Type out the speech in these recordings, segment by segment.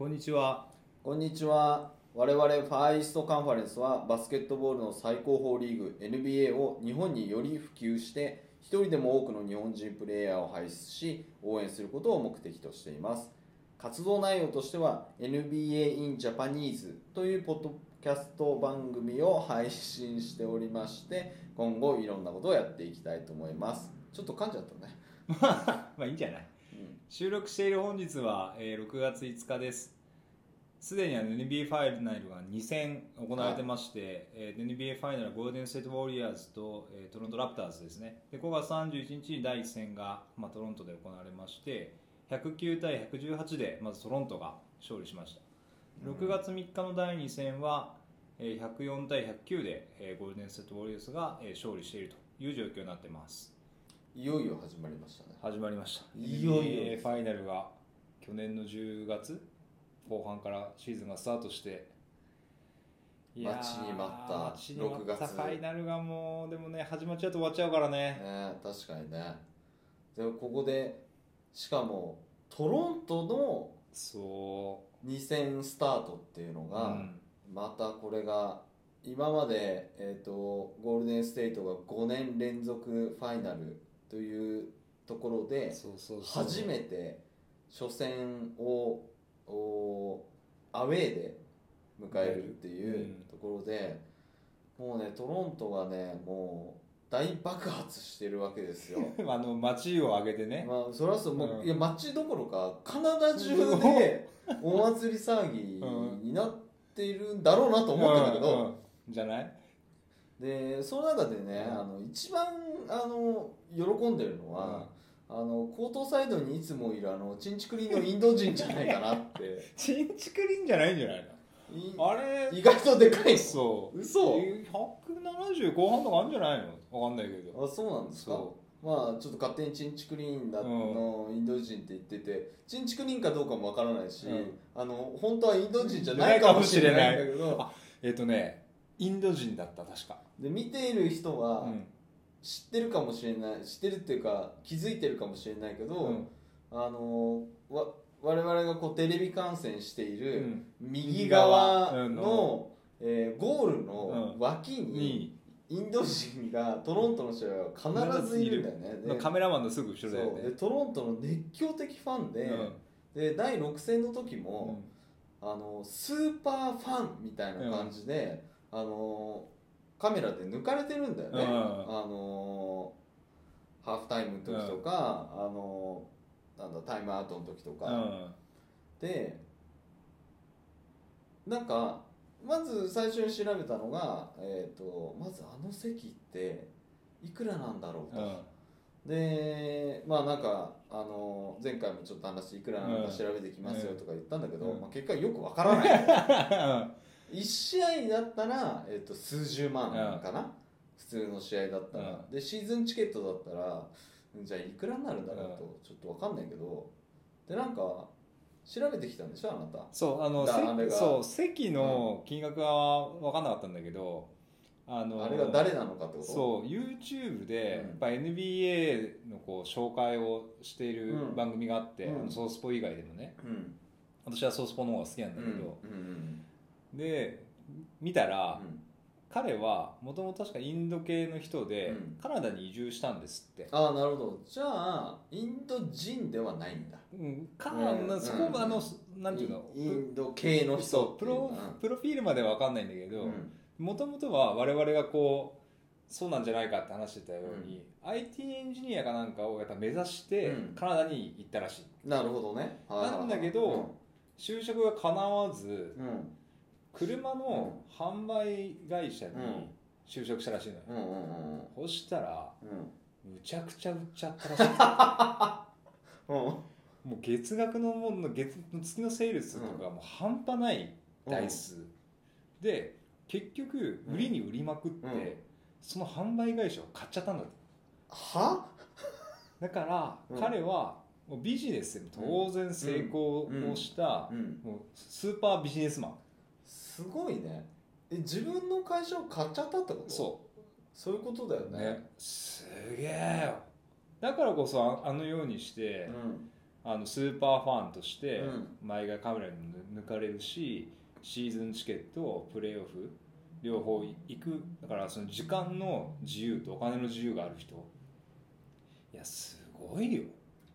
こんにちは。こんにちは。我々ファーイーストカンファレンスはバスケットボールの最高峰リーグ NBA を日本により普及して一人でも多くの日本人プレイヤーを輩出し応援することを目的としています。活動内容としては NBA in Japanese というポッドキャスト番組を配信しておりまして今後いろんなことをやっていきたいと思います。ちょっと噛んじゃったね、まあいいんじゃない？うん収録している本日は、えー6月5日です。すでにあの NBA ファイナルが2戦行われてまして、えー NBA ファイナルはゴールデン・ステート・ウォリアーズと、えートロント・ラプターズですね。で5月31日に第1戦が、まあ、トロントで行われまして、109対118でまずトロントが勝利しました。6月3日の第2戦は、えー104対109で、えーゴールデン・ステート・ウォリアーズが、えー勝利しているという状況になってます。いよいよ始まりましたね。始まりました。いよいよ。NBA ファイナルが去年の10月後半からシーズンがスタートして。いやー待ちに待った。待ちに待った6月。ファイナルがもうでもね始まっちゃうと終わっちゃうからね。ね確かにね。でもここでしかもトロントのそ2戦スタートっていうのう、が、うん。またこれが今まで、えー、とゴールデンステイトが5年連続ファイナルというところで初めて初戦をおアウェーで迎えるっていううん。ところで、もうねトロントがねもう大爆発してるわけですよ。あの街を挙げてね、まあそれはそうもう、うん。いや街どころかカナダ中でお。祭り騒ぎになっているんだろうなと思ってんだけど、うん。うん。じゃない？でその中でね、うん。あの一番あの喜んでるのは、あのコートサイドにいつもいるあのチンチクリンのインド人じゃないかなって。チンチクリンじゃないんじゃないいのあれ？意外とでかいそう嘘。170後半とかあるんじゃないの？わかんないけど。あそうなんですか？そまあちょっと勝手にチンチクリーンだうん。のインド人って言ってて、チンチクリーンかどうかもわからないし、うん。あの本当はインド人じゃないかもしれないんだけど。あえっ、とねインド人だった確か、で見ている人はうん。知ってるかもしれない知ってるっていうか気づいてるかもしれないけど、うん。あのわ我々がこうテレビ観戦しているうん。右側右側。の、えーゴールのうん。脇にに。インド人がトロントの試合は必ずいるんだよね。でカメラマンのすぐ後ろだよそう。でねトロントの熱狂的ファンで,、で第6戦の時うん。も、あのスーパーファンみたいな感じで、あのカメラで抜かれてるんだよね、うん。あのハーフタイムの時とか、あのなんだタイムアウトの時とか、うん。でなんかまず最初に調べたのが、えー、とまずあの席っていくらなんだろうと。うん。でまあなんかあの前回もちょっと話いくらなのか調べてきますよとか言ったんだけど、うん。まあ、結果よくわからない 1試合だったら、えっと数十万かな、普通の試合だったら、うでシーズンチケットだったらじゃあいくらになるんだろうと、ちょっとわかんないけど。でなんか調べてきたんでしょあなた？そうあのそう席の金額は分かんなかったんだけど、あのあれが誰なのかってこと？そう YouTube でうん。やっぱ NBA のこう紹介をしているうん。番組があって、うん。あのソースポ以外でもね。うん。私はソースポの方が好きなんだうんけど、うんで見たら、うん。彼はもともと確かインド系の人で、うん。カナダに移住したんですって、ああなるほど。じゃあインド人ではないんだ。うん、かうん。そこがあの、うん。なんていうの？インド系の人。プロプロフィールまでは分かんないんだけどうん。もともとは我々がこうそうなんじゃないかって話してたように、IT エンジニアかなんかをやっぱ目指してうん。カナダに行ったらしい。なるほどね。なんだけど就職が叶わずうんうん車の販売会社に就職したらしいのよ、うんうんうんそしたらうん。むちゃくちゃ売っちゃったらしい。うん。もう月額のもの月月のセールスとかもう半端ない台数、で結局売りに売りまくって、うん。その販売会社を買っちゃったんだっては？だからうん。彼はもうビジネスで当然成功をしたうん。もうスーパービジネスマンすごいね。え自分の会社を買っちゃったってこと？そう。そういうことだよね。ね。すげえよ。だからこそああのようにしてうん。あのスーパーファンとしてうん。前がカメラに抜かれるしシーズンチケットプレーオフ両方行く。だからその時間の自由とお金の自由がある人。いやすごいよ。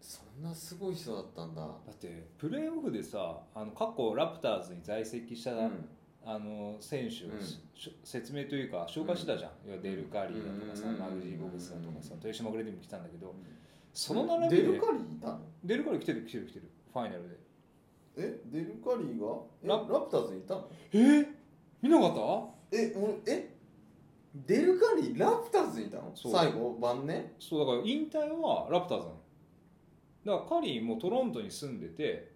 そんなすごい人だったんだ。だってプレーオフでさあの過去ラプターズに在籍した、うんあの選手を、うん。し説明というか紹介してたじゃん、要はデル・カリーだとかさ、うん。マグジー・ボブスだとかさ豊島グレディも来たんだけどその並びで。デルカリーいたの？デルカリー来てる来てる来てるファイナルで。え？デルカリーが？えララプターズにいたの？え？ー、見なかった？え俺え？デルカリーラプターズにいたの？最後晩ねそうだから引退はラプターズなの。だからカリーもトロントに住んでて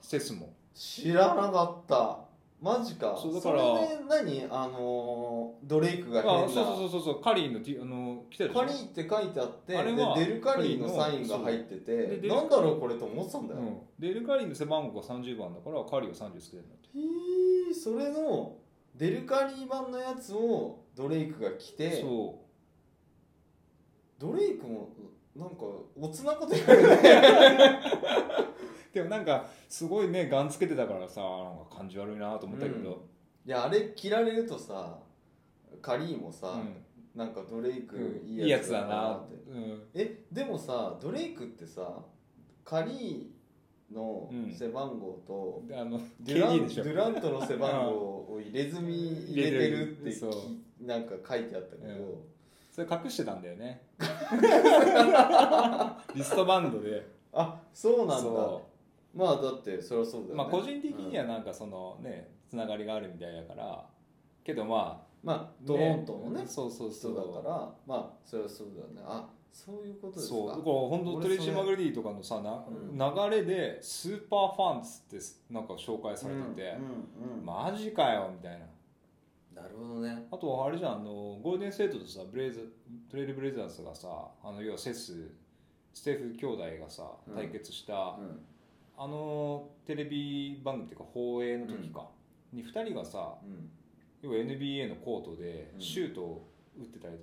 セスも。知らなかったマジか。そうだから。それで何？あのードレイクが変な。あそうそうそうそうカリーのティあの来てるカリーって書いてあってあれはでデルカリーのサインが入っててなんだろうこれと思ってたんだよ、うん、デル・カリーの背番号が30番だからカリーは30つけてるんだって。へえそれのデルカリー版のやつをドレイクが着てそドレイクもなんかおつなこと言われてう でもなんかすごいねガンつけてたからさなんか感じ悪いなと思ったけど、いやあれ着られるとさカリーもさ、うん。なんかドレイクうん。いいやつだだななって、うん。えでもさドレイクってさカリーのうん。背番号と、であのデュランュラントの背番号を入れ墨入れてるってなんか書いてあったけど、うん。それ隠してたんだよね。リストバンドで。あそうなんだ。そまあだってそりゃそうだよね。うまあ個人的にはなんかそのねつながりがあるみたいだから。けどままあトロントのねそうそうそう。人だからまあそれはそうだよね。あそういうことですか。そう。だから本当トレイシー・マグレディとかのさな、うん。流れでスーパーファンっつってなんか紹介されてて、マジかよみたいな。なるほどね。あとあれじゃんあのゴールデンステートとさブレイズトレイルブレイザーズがさあの要はセスステフ兄弟がさうん。対決した、うんあのテレビ番組っていうか放映の時か、に2人がさうん。要は NBA のコートでうん。シュートを打ってたり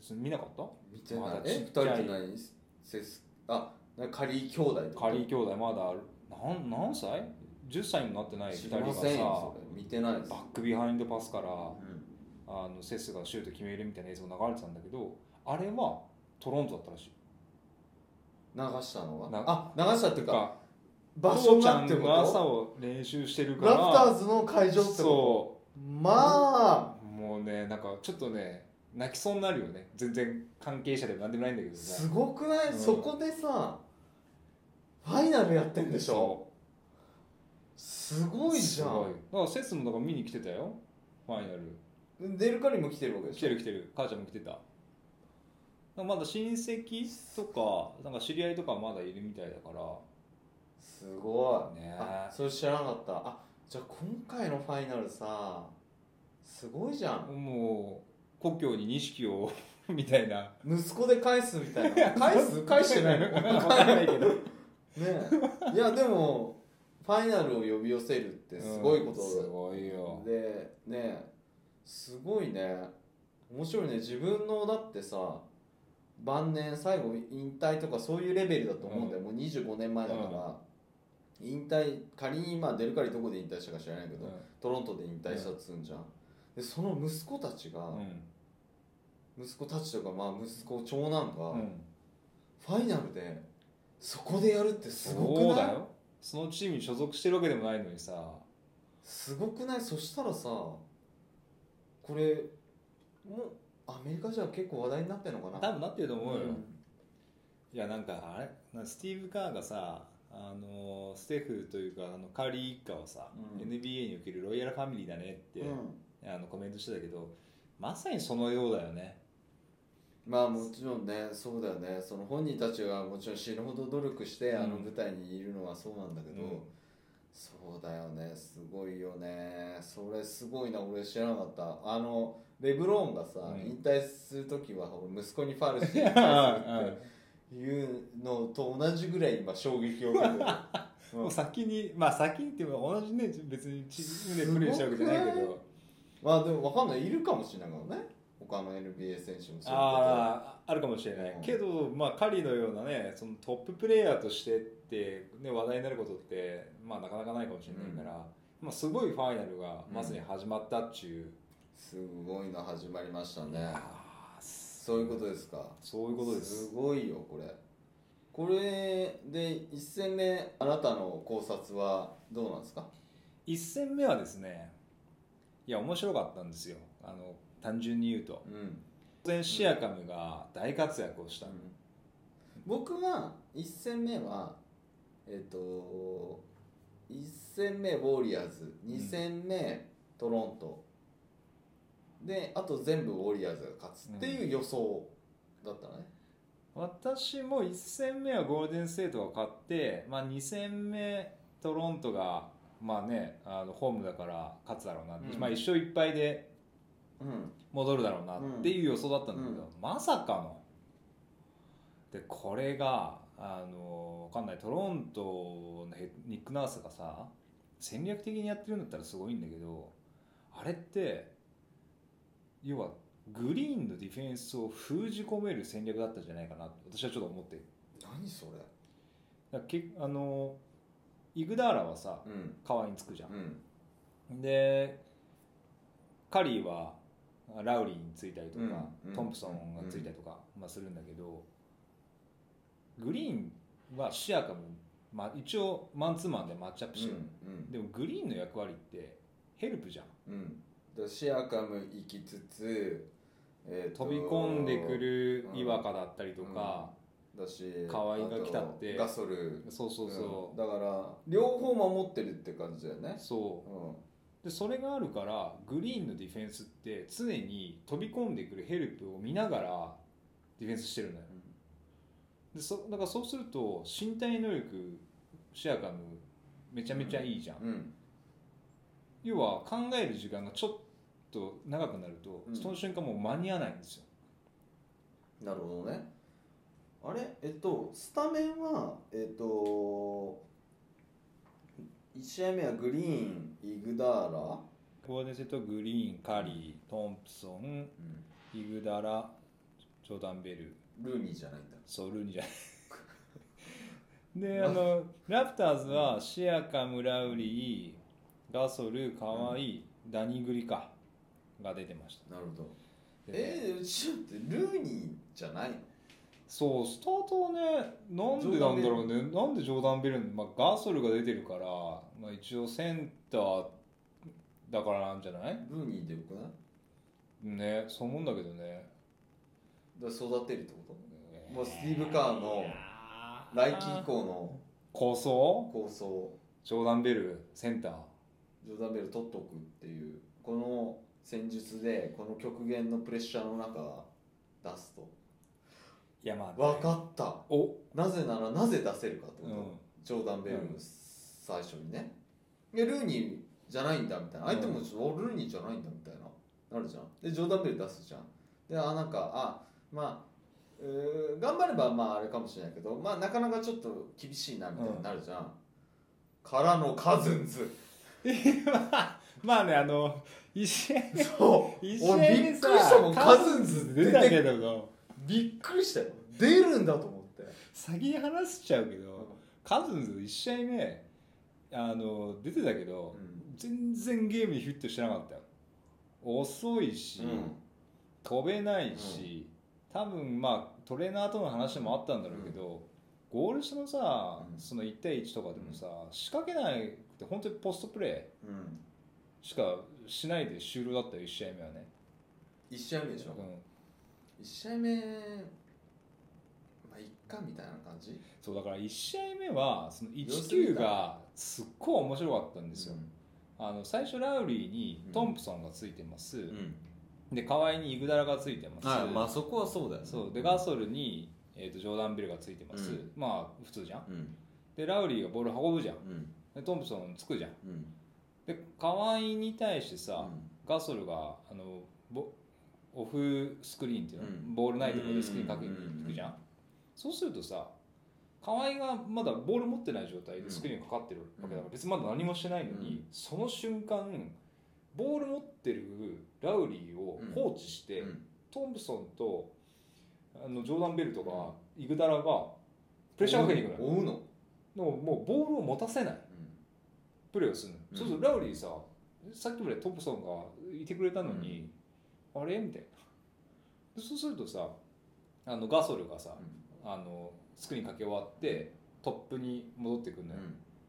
それ見なかった？見てない。え二ちっちゃい人って何セスあなカリー兄弟とカリー兄弟まだ何何歳 ?10 歳にもなってない2知人がさ見てないです。バックビハインドパスからうん。あのセスがシュート決めるみたいな映像が流れてたんだけどあれはトロントだったらしい。流したのは？なあ流したっていうかか場所がってこんが朝とを練習してるラから。プターズの会場ってそこと？まあ。うもうねなんかちょっとね泣きそうになるよね。全然関係者でもなんでもないんだけどさ。すごくない、うん。そこでさファイナルやってんでしょ？そすごういじゃすごい。だからセスもだから見に来てたよ。ファイナル。んデルカリも来てるわけでしょ？来てる来てる。母ちゃんも来てた。まだ親戚とかなんか知り合いとかまだいるみたいだからすごい、ね。あそれ知らなかった。あじゃあ今回のファイナルさすごいじゃん。もう故郷に錦を みたいな。息子で返すみたいな。返す？返してないの？わかんないけど。ねいやでもファイナルを呼び寄せるってすごいことうんすごいよ。でねすごいね。面白いね。自分のだってさ晩年最後引退とかそういうレベルだと思うんだよ、もう25年前だから、引退仮にまあデルカリどこで引退したか知らないけど、トロントで引退したっつうんじゃん、でその息子たちが、うん。息子たちとかまあ息子長男が、うん。ファイナルでそこでやるってすごくない？そうだよ。そのチームに所属してるわけでもないのにさ。すごくない？そしたらさこれもうアメリカじゃ結構話題になってるのかな？多分なってると思うよ、ん。いやなんかあれ？なスティーブ・カーがさあのステフというかあのカーリー一家はさ、うん。NBA におけるロイヤルファミリーだねって、うん。あのコメントしてたけどまさにそのようだよね。まあもちろんねそうだよね。その本人たちがもちろん死ぬほど努力してうん。あの舞台にいるのはそうなんだけど、うん。そうだよね。すごいよね。それすごいな。俺知らなかった。あのレブローンがさ、うん。引退する時は俺息子にファウルして引退するって いうのと同じぐらい今衝撃を受けてる、うん。もう先にまあ先にっていうか同じね別にチームでプレーしたわけじゃないけど。まあでも分かんない。いるかもしれないからね。他の NBA 選手もそういうあああるかもしれない、うん。けど、まあ、カリーのようなねそのトッププレーヤーとしてって、ね、話題になることって、まあ、なかなかないかもしれないから、まあ、すごいファイナルがまさに始まったっちゅう、すごいの始まりましたねそういうことですか？そういうことです。すごいよこれ。これで1戦目あなたの考察はどうなんですか？1戦目はですねいや面白かったんですよ。あの単純に言うと。うん、当然シアカムが大活躍をした、僕は1戦目はえっ、と1戦目ウォーリアーズ2戦目トロント、であと全部ウォリアーズが勝つっていう予想だったね、私も1戦目はゴールデンステートが勝って、まあ、2戦目トロントがまあねあのホームだから勝つだろうな、うん。まあ、1勝1敗でうん。戻るだろうなっていう予想だったんだけど、うん。まさかの。でこれがあのわかんない。トロントのヘニック・ナースがさ戦略的にやってるんだったらすごいんだけどあれって要はグリーンのディフェンスを封じ込める戦略だったんじゃないかな。と私はちょっと思って。る何それ？だけあのイグダーラはさうん。川につくじゃうん。んでカリーはラウリーについたりとか、うん。トンプソンがついたりとか、まあ、するんだけどグリーンはシアカム、まあ、一応マンツーマンでマッチアップしてる、うん。でもグリーンの役割ってヘルプじゃんシアカム行きつつ、えーと飛び込んでくる岩香だったりとか、だし河合が来たって。ガソル。そうそうそう。んだから両方守ってるって感じだよね。う、そう。うん。でそれがあるからグリーンのディフェンスって常に飛び込んでくるヘルプを見ながらディフェンスしてるのよ。でそだからそうすると身体能力シアカムめちゃめちゃいいじゃん、うん。要は考える時間がちょっと長くなると、うん。その瞬間もう間に合わないんですよ。なるほどね。あれ？えっとスタメンはえっと1試合目はグリーンイグダーラ、ゴールデンセットグリーンカリートンプソンイグダラジョーダンベル。ルーニーじゃないんだ。そうルーニーじゃない。であのラプターズはシアカムラウリーガソルカワイ、ダニグリかが出てました。なるほど。えー、ちょってルーニーじゃないの？そうスタートはねなんでなんだろうね。なんでジョーダン・ベル？ン、まあ、ガソルが出てるから、まあ、一応センターだからなんじゃない？ルーニーでよくない？ねそう思うんだけどね。だ育てるってこと？もうスティーブカーの来季以降の。構想？構想。ジョーダン・ベルセンター。ジョーダンベル取っとくっていう。この戦術でこの極限のプレッシャーの中出すと。いやまあ、分かった。お。なぜならなぜ出せるかってこと、うん。ジョーダン・ベルの最初にね。いやルーニーじゃないんだみたいな。相手もちょっと、おルーニーじゃないんだみたいな。なるじゃん。でジョーダン・ベル出すじゃん。であなんかあまあ頑張ればまああれかもしれないけどまあなかなかちょっと厳しいなみたいになるじゃん、からのカズンズ。まあねあの一試合そう。一試合俺びっくりしたもんカズンズ出たけどびっくりしたよ出るんだと思って。先に話しちゃうけどカズンズ1試合目あの出てたけど、全然ゲームにフィットしてなかったよ。遅いし、うん。飛べないし、多分まあトレーナーとの話もあったんだろうけど、ゴール下のさ、うん。その1対1とかでもさ仕掛けなくて本当にポストプレうん。ーしかしないで終了だったよ1試合目はね、1試合目でしょ、うん、1試合目まあいっかみたいな感じ？そうだから1試合目はその様子見19たがすっごい面白かったんですよ、あの最初ラウリーにトンプソンがついてます、うん。で河合にイグダラがついてます、はいまあそこはそうだよね。そう。でガソルに、えー、とジョーダン・ベルがついてます、うん。まあ普通じゃん。うん。でラウリーがボール運ぶじゃん。うん。でトンプソンつくじゃん。うんで河合に対してさ、うん。ガソルがあのボオフスクリーンっていうの、うん。ボールないところでスクリーンかけに行くじゃん、そうするとさ河合がまだボール持ってない状態でスクリーンかかってるわけだから、別にまだ何もしてないのに、うん。その瞬間ボール持ってるラウリーを放置して、うん。トンプソンとあのジョーダン・ベルとかイグダラがプレッシャーかけに行くのよ。追うの、もうボールを持たせないプレーをするの、うん。そうするとラウリーささっきまでトンプソンがいてくれたのに、あれ？みたいな。そうするとさあのガソルがさあのスクリーンかけ終わってトップに戻ってくるのよ、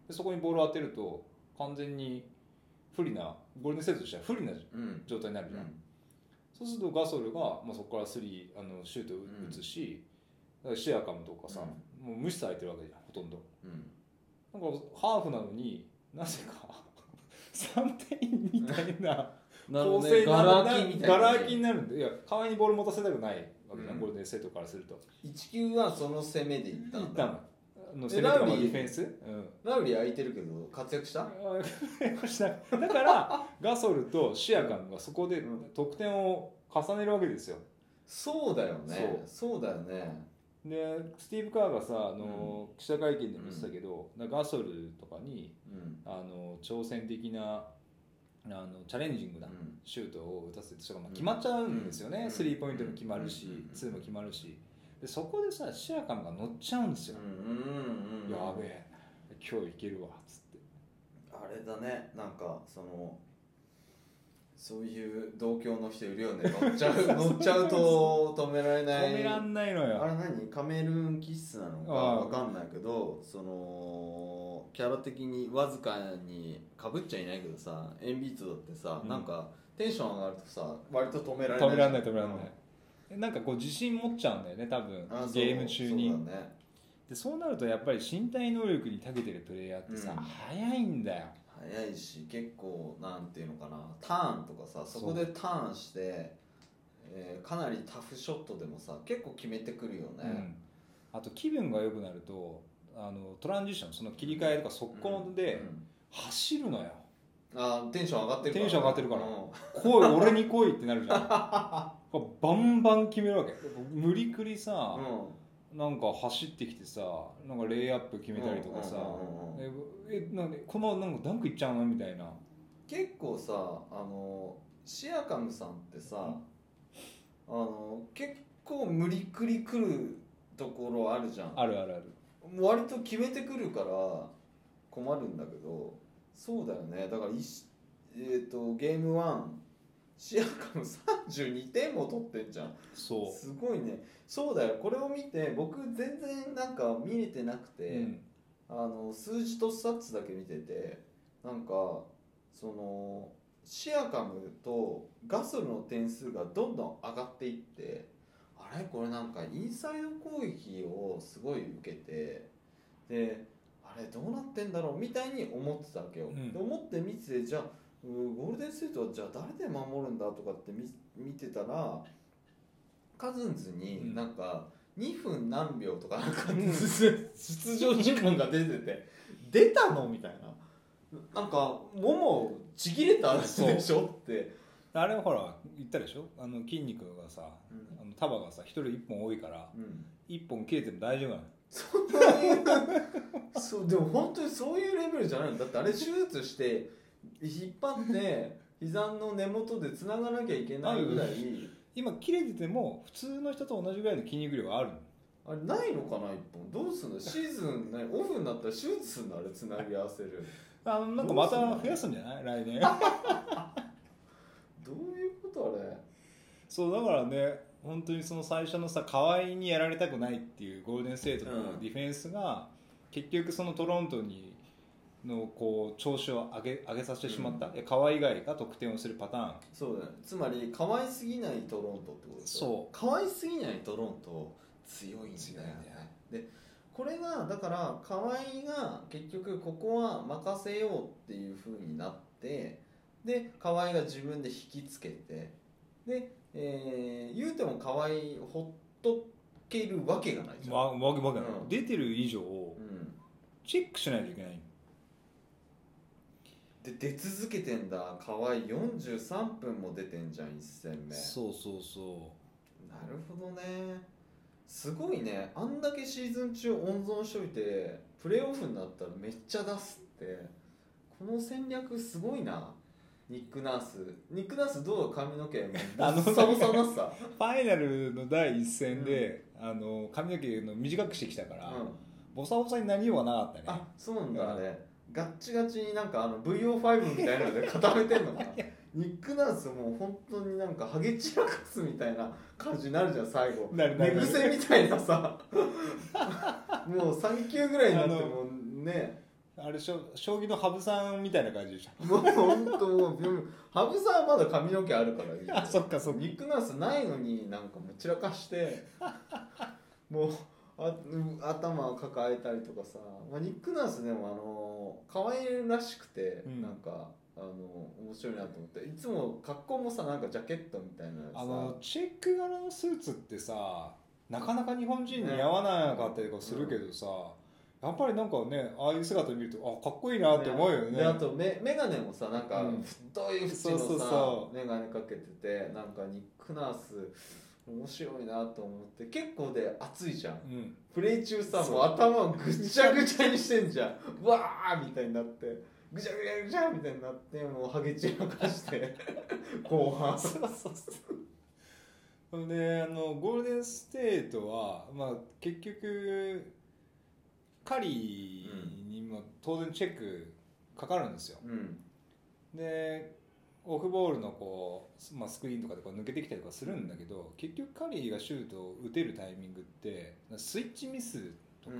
でそこにボールを当てると完全に不利なゴールデンステートとしては不利なうん。うん状態になるじゃん、そうするとガソルが、まあ、そこからスリーあのシュートを打つし、だからシェアカムとかさ、もう無視されてるわけじゃんほとんど。うん。なんかハーフなのになぜか。3点みたいな。構成になる。ガラ空きになる。んでいや代わりにボール持たせたくないわけじゃん、うん。ゴールデンステートからすると。1球はその攻めでいったんだいったの。攻めとかラウリー。ディフェンス、うん、ラウリー空いてるけど活躍した？だからガソルとシアカムがそこでうん。得点を重ねるわけですよ。そうだよね。そうだよねでスティーブ・カーがさあの、記者会見でも言ってたけど、ガソルとかにうん。あの挑戦的なあのチャレンジングなうん。シュートを打たせてしかも決まっちゃうんですよね、うん。スリーポイントも決まるし、うん。ツーも決まるし。でそこでさシアカムが乗っちゃうんですよ、うんうんうんやべえ。今日いけるわっつって。あれだね。なんかそのそういう同郷の人いるよね。乗っちゃう乗っちゃうと止められない。止めらんないのよ。あれ何？カメルーン気質なのかああわかんないけどそのキャラ的にわずかにかぶっちゃいないけどさエンビートだってさ、うん。なんかテンション上がるとさ割と止められない。止めらんない止めらんない、なんかこう自信持っちゃうんだよね多分。ゲーム中に。そうだね。でそうなるとやっぱり身体能力に長けてるプレイヤーってさ、うん。速いんだよ早いし結構なんていうのかなターンとかさそこでターンして、えーかなりタフショットでもさ結構決めてくるよね、うん、あと気分が良くなるとあのトランジションその切り替えとか速攻でうん走るのよ、あーテンション上がってるからテンション上がってるから。うん。来い俺に来いってなるじゃん。バンバン決めるわけ。無理くりさ、なんか走ってきてさなんかレイアップ決めたりとかさ、ええなんでこのままなんかダンクいっちゃうのみたいな。結構さあのシアカムさんってさ、あの結構無理くり来るところあるじゃん。あるあるある。割と決めてくるから困るんだけど。そうだよね。だからいし、えー、とゲーム1シアカム32点も取ってんじゃん。そすごいね。そうだよ。これを見て僕全然なんか見れてなくう、て、うん。あの数字とスタッツだけ見ててなんかそのシアカムとガソルの点数がどんどん上がっていってあれ？これなんかインサイド攻撃をすごい受けてであれどうなってんだろう？みたいに思ってたわけよ、うん。で思って見ててじゃあゴールデンステートはじゃあ誰で守るんだとかって見見てたらカズンズになんか2分何秒とかなんか出場時間が出てて出たのみたいな。なんかももちぎれたでしょって、あれほら言ったでしょ？あの筋肉がさあの束がさ一人一本多いからうん、一本切れても大丈夫なの。そんなにそうでも本当にそういうレベルじゃないの。だってあれ手術して引っ張って 膝の根元でつながなきゃいけないぐらい。今切れてても普通の人と同じぐらいの筋肉量があるの。あれないのかな一本。どうすんの？シーズン、ね、オフになったら手術すんの？あれつなぎ合わせる。あのなんかまた増やすんじゃない？来年。どういうことあれ？そうだからね本当にその最初のさ河合にやられたくないっていうゴールデンステートのディフェンスが、結局そのトロントにのこう調子を上げ上げさせてしまった、うん。え河合以外が得点をするパターン。そうだね。つまり可愛すぎないトロントってことですよそう。可愛すぎないトロント強いんだよね。でこれがだから可愛が結局ここは任せようっていう風になってで可愛が自分で引きつけてで、えー言うても可愛ほっとけるわけがないじゃん、わわけわけない、うん。出てる以上うん、チェックしないといけないで出続けてんだ。可愛43分も出てんじゃん1戦目。そうそうそなるほどね。すごいね。あんだけシーズン中温存しといてプレーオフになったらめっちゃ出すって。この戦略すごいな。ニック・ナース。ニック・ナースどう髪の毛 あのサボサなさ、ファイナルの第一戦で、あの髪の毛の短くしてきたから、うん、ボサボサになりよなかったね。あそうなんだねガッチガチになんかあの VO5 みたいなので固めてんのかな。ニック・ナースもう本当になんかハゲ散らかすみたいな感じになるじゃん最後。なるなる寝癖みたいなさ。もう3級ぐらいになってもうね。あれしょ将棋の羽生さんみたいな感じでしょ。もう本当もう羽生さんはまだ髪の毛あるからいいよあそっかそっか。ニック・ナースないのになんかもう散らかして。もうあうん頭を抱えたりとかさ、まあ、ニック・ナースでもあの可愛いらしくて、うん。なんかあの面白いなと思って。いつも格好もさなんかジャケットみたいなさ。あのチェック柄のスーツってさなかなか日本人に合わなかったりとかするけどさ、やっぱりなんかねああいう姿見るとあかっこいいなって思うよね。であとメメガネもさなんかうん。太い縁のさ、そうそうそメガネかけててなんかニック・ナース面白いなと思って結構で熱いじゃん。うん。プレイ中さもう頭をぐちゃぐちゃにしてんじゃん。わーみたいになってぐちゃぐちゃぐちゃみたいになってもうハゲ散らかして後半。そうそうそう。であのゴールデンステートは、まあ、結局カリーにも当然チェックかかるんですよ。うん。でオフボールのこう、まあ、スクリーンとかでこう抜けてきたりとかするんだけど結局カリーがシュートを打てるタイミングってスイッチミスとか、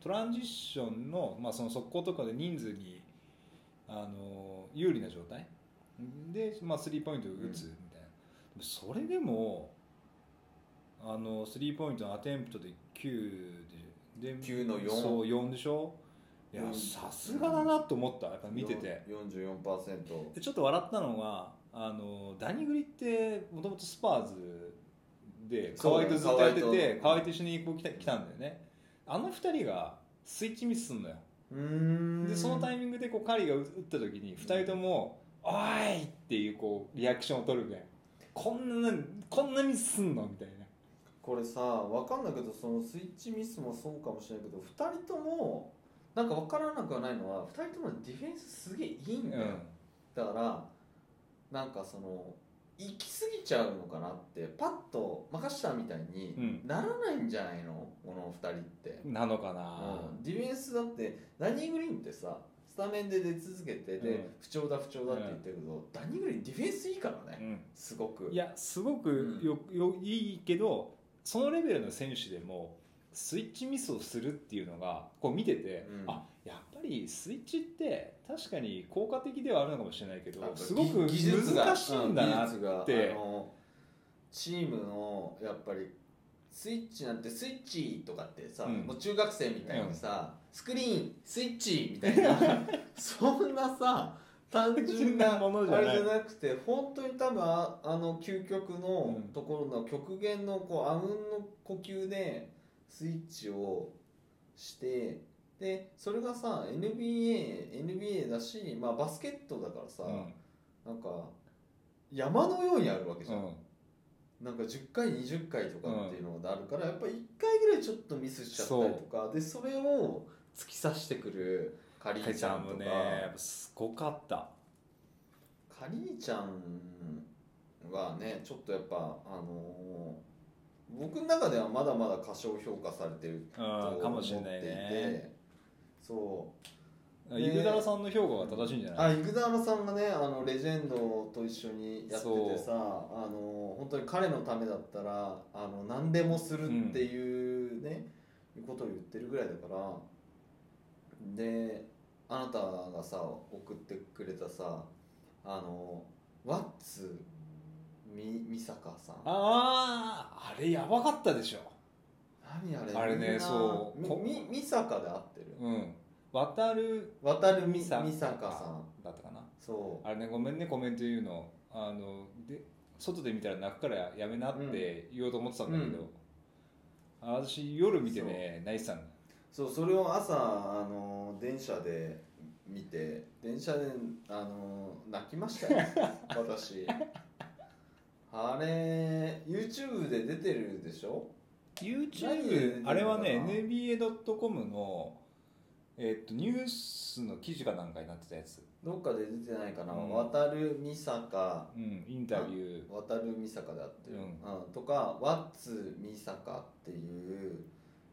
トランジッションの,、まあその速攻とかで人数にあの有利な状態で、まあ、スリーポイントを打つみたいな、でもそれでもあのスリーポイントのアテンプトで9でで9の4そう4でしょ？いやうん。さすがだなと思ったやっぱ見てて。44%でちょっと笑ったのがあのダニグリってもともとスパーズで河合とずっとやってて河合と。一緒にこう来た来たんだよね。あの二人がスイッチミスすんのよ。でそのタイミングでこうカリーが打った時に二人とも「おい!」っていうこうリアクションを取るみたいな。こんなこんなミスすんのみたいな。これさ分かんないけどそのスイッチミスもそうかもしれないけど2人ともなんか分からなくはないのは2人ともディフェンスすげえいいんだよ、だからなんかその行き過ぎちゃうのかなってパッと任したみたいにうん。ならないんじゃないの？この2人って、うんなのかな、うん。ディフェンスだってダニー・グリーンってさスタメンで出続けてで、うん。不調だ不調だって言ってるけど、ダニー・グリーンディフェンスいいからね、うん。すごく。いやすごくよ、よいいけどそのレベルの選手でもスイッチミスをするっていうのがこう見てて、うん。あやっぱりスイッチって確かに効果的ではあるのかもしれないけどすごく技術が難しいんだなって。あのチームのやっぱりスイッチなんてスイッチとかってさ、うん。もう中学生みたいにさ、スクリーンスイッチみたいな そんなさ単純なものじゃない。あれじゃなくて本当に多分ああの究極のうん。ところの極限のこうあうんの呼吸でスイッチをしてでそれがさ NBA, NBA だし、まあ、バスケットだからさ、うん。なんか山のようにあるわけじゃん、うん。なんか10回20回とかっていうのがあるから、やっぱり1回ぐらいちょっとミスしちゃったりとかでそれを突き刺してくるカリーちゃんとか。ねすごかった。カリーちゃんはねちょっとやっぱあのー僕の中ではまだまだ過小評価されてるとうんか思っていもしれないね。てそう。イグダラさんの評価が正しいんじゃない？あイグダーラさんがねあのレジェンドと一緒にやっててさあの本当に彼のためだったらあの何でもするっていうね、ことを言ってるぐらいだからであなたがさ送ってくれたさあのワッツみ美坂さん。あああれやばかったでしょ。何あれ？あれねそうこみみ美坂で合ってる。うん。渡る渡るみ美美坂坂さん。だったかな。そう。あれねごめんねコメント言うの。あので外で見たら泣くからやめなって言おうと思ってたんだけど、あ私夜見てね泣いてたん。だそうそれを朝あの電車で見て電車であの泣きましたよ。私あれ YouTube で出てるでしょ？何 YouTube あれはね何 NBA.com のえっとニュースの記事かなんかになってたやつ、どっかで出てないかな、うん。渡る美坂。うん、インタビュー。渡る美坂であってる、ううん。とかワッツ美坂っていう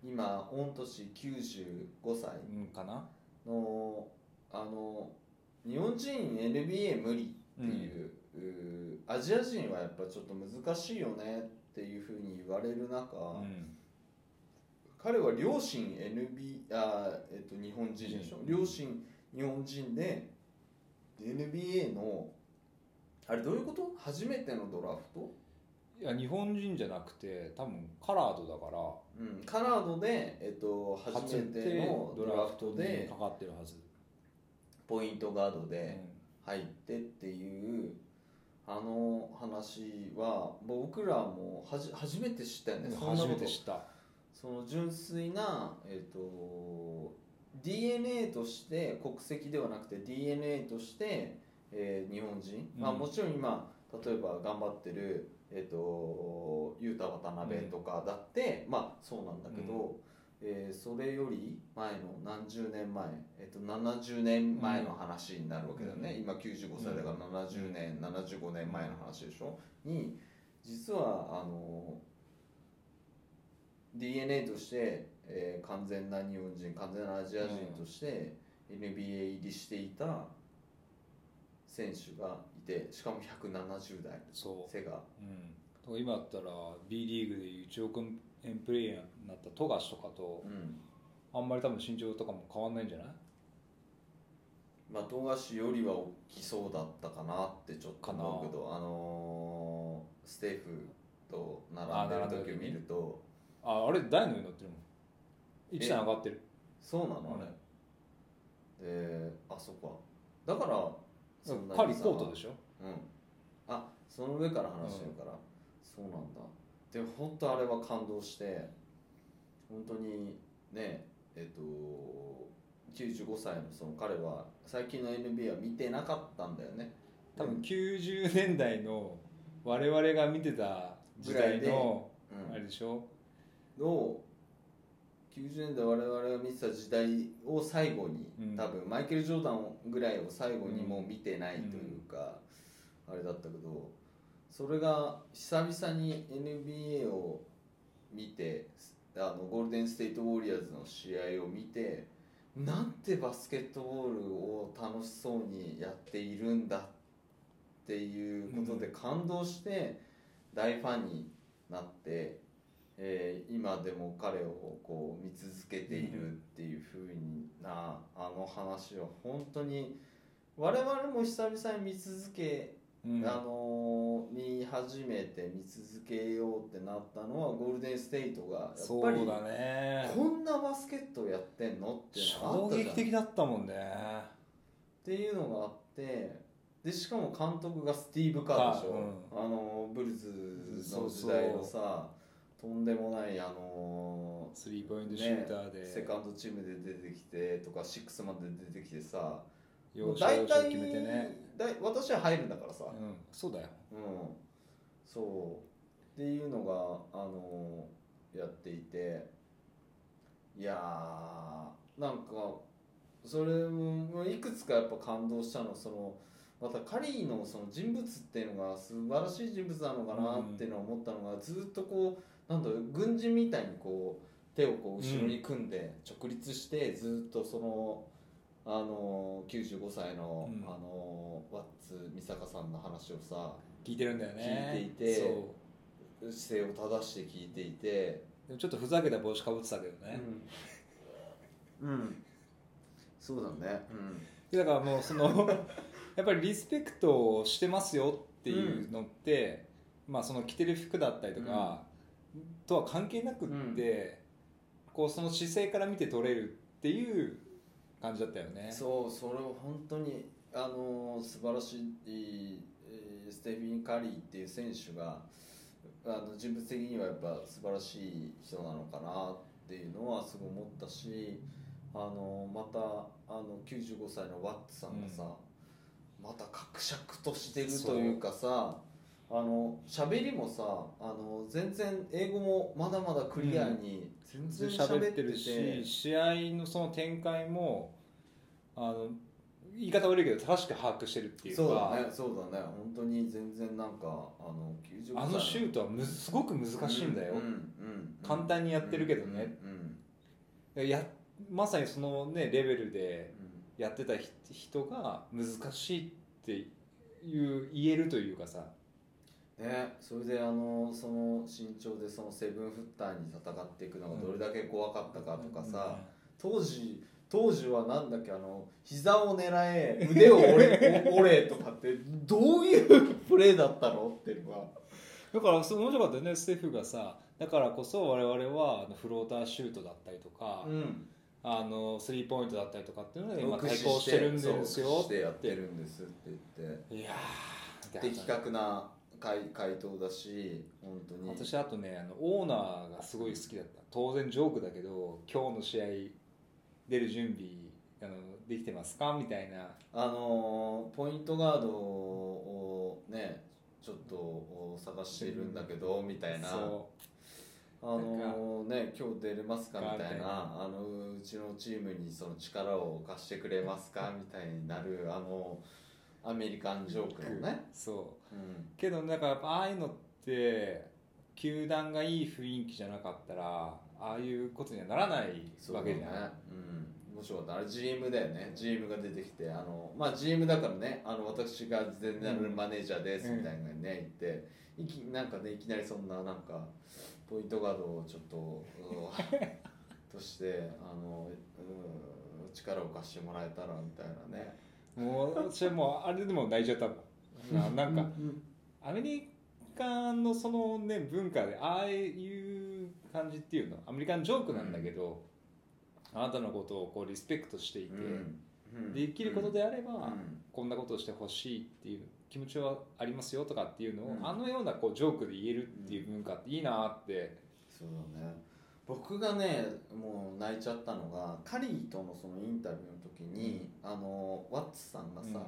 今御年95歳。うんかな？のあの日本人 NBA 無理っていう,、アジア人はやっぱちょっと難しいよねっていうふうに言われる中、うん彼は両親 NB あ、えっと、日本人でしょ。うん。両親日本人で NBA のあれどういうこと？初めてのドラフト、いや日本人じゃなくて多分カラードだから。うん、カラードで、えっと、初めてのドラフトにでかかってるはず、ポイントガードうでん。入ってっていうあの話は僕らもはじ初めて知ったよね、そんな初めて知った。その純粋な、えっと DNA として国籍ではなくて DNA として、えー日本人、まあ、うんもちろん今例えば頑張ってる、えっと雄太渡辺とかだって、まあそうなんだけど、えーそれより前の何十年前、えっと70年前の話になるわけだよね、うん。今95歳だから70年、75年前の話でしょ。に実はあの DNA として、えー完全な日本人完全なアジア人として NBA 入りしていた選手がいてしかも170代そう。背が。うん、と今だったら B リーグでいう1億円プレイヤーになった富樫とかとうん。あんまり多分身長とかも変わんないんじゃない？まあ富樫よりは大きそうだったかなってちょっと思うけどあのーステーフと並んでる時を見ると。ああれ台の上に乗ってるもん。1段上がってる。そうなの？あれ、であそっか。だからパリさコートでしょ？うん。あその上から話してるから、そうなんだでも本当あれは感動して本当にねえっと95歳のその彼は最近の NBA は見てなかったんだよね。多分90年代の我々が見てた時代のうん。あれでしょ？の90年代我々が見てた時代を最後に、うん。多分マイケル・ジョーダンぐらいを最後にもう見てないというか、あれだったけどそれが久々に NBA を見てあのゴールデン・ステイト・ウォリアーズの試合を見てなんてバスケットボールを楽しそうにやっているんだっていうことで感動して大ファンになって、えー今でも彼をこう見続けているっていうふうなあの話は本当に我々も久々に見続け、うん。あのー見始めて見続けようってなったのはゴールデン・ステイトがやっぱりそうだねこんなバスケットをやってんのっていうのがあ衝ったじゃん。撃的だったもんね。っていうのがあってでしかも監督がスティーブ・カーでしょ、あのブルズの時代のさとんでもないあのスリーポイントシューターで、セカンドチームで出てきてとかシックスまで出てきてさも要う所要所決めてね。だい私は入るんだからさ、うん。そうだよ。うん、そう。っていうのがあのやっていて。いやーなんかそれもいくつかやっぱ感動したのそのまたカリーのその人物っていうのが素晴らしい人物なのかなっていうのを思ったのが、ずっとこうなんだろう軍人みたいにこう手をこう後ろに組んで直立してずっとその。あの95歳の,、うん。あのワッツ美坂さんの話をさ聞いてるんだよね。聞いていて姿勢を正して聞いていて、ちょっとふざけた帽子かぶってたけどね、うん、うん、そうだね、でだからもうその やっぱりリスペクトをしてますよっていうのって、まあその着てる服だったりとか、とは関係なくって、こうその姿勢から見て取れるっていう感じだったよね。そうそれを本当にあの素晴らしい、えーステフィン・カリーっていう選手があの人物的にはやっぱ素晴らしい人なのかなっていうのはすごい思ったしあのまたあの95歳のワッツさんがさ、また格尺としてるというかさあの喋りもさあの全然英語もまだまだクリアに全然喋っててるし試合のその展開もあの言い方悪いけど正しく把握してるっていうか。そうだねそうだね。本当に全然なんかあの90あのシュートはむすごく難しいんだよ、うんうんうん。簡単にやってるけどね。うんうんやまさにそのねレベルでうん。やってたひ人が難しいっていう言えるというかさね、それであのその身長でそのセブンフッターに戦っていくのがどれだけ怖かったかとかさ、当時当時はなんだっけあの膝を狙え腕を折れ 折れとかってどういうプレーだったのっていうのが。だからそう面白かったよねステフがさだからこそ我々はフローターシュートだったりとか、うん。あのスリーポイントだったりとかっていうので今対抗してるんですよ駆使してやってるんですって言って。いやー的確な回回答だし本当に。私あとねあのオーナーがすごい好きだった。当然ジョークだけど今日の試合出る準備あのできてますか？みたいな。あのーポイントガードをねちょっと探してるんだけどみたいな。そあのーね今日出れますか？みたいな。あのうちのチームにその力を貸してくれますか？みたいになるあのアメリカンジョークのね、そう。うん、けどなんかやっぱああいうのって球団がいい雰囲気じゃなかったらああいうことにはならないわけじゃん、うん、面白かったあれ GM だよね。GM が出てきてあのまあ GM だからねあの私がゼネラルマネージャーですみたいなね、言っていきなんかねいきなりそんななんかポイントガードをちょっとう としてあのうん力を貸してもらえたらみたいなねもう私はもうあれでも泣いちゃったななんかアメリカのそのね文化でああいう感じっていうのアメリカンジョークなんだけど、あなたのことをこうリスペクトしていて、うん。できることであれば、うん。こんなことをしてほしいっていう気持ちはありますよとかっていうのを、うん。あのようなこうジョークで言えるっていう文化っていいなって、そうだね僕がねもう泣いちゃったのがカリーとのそのインタビューの時に、あのワッツさんがさ、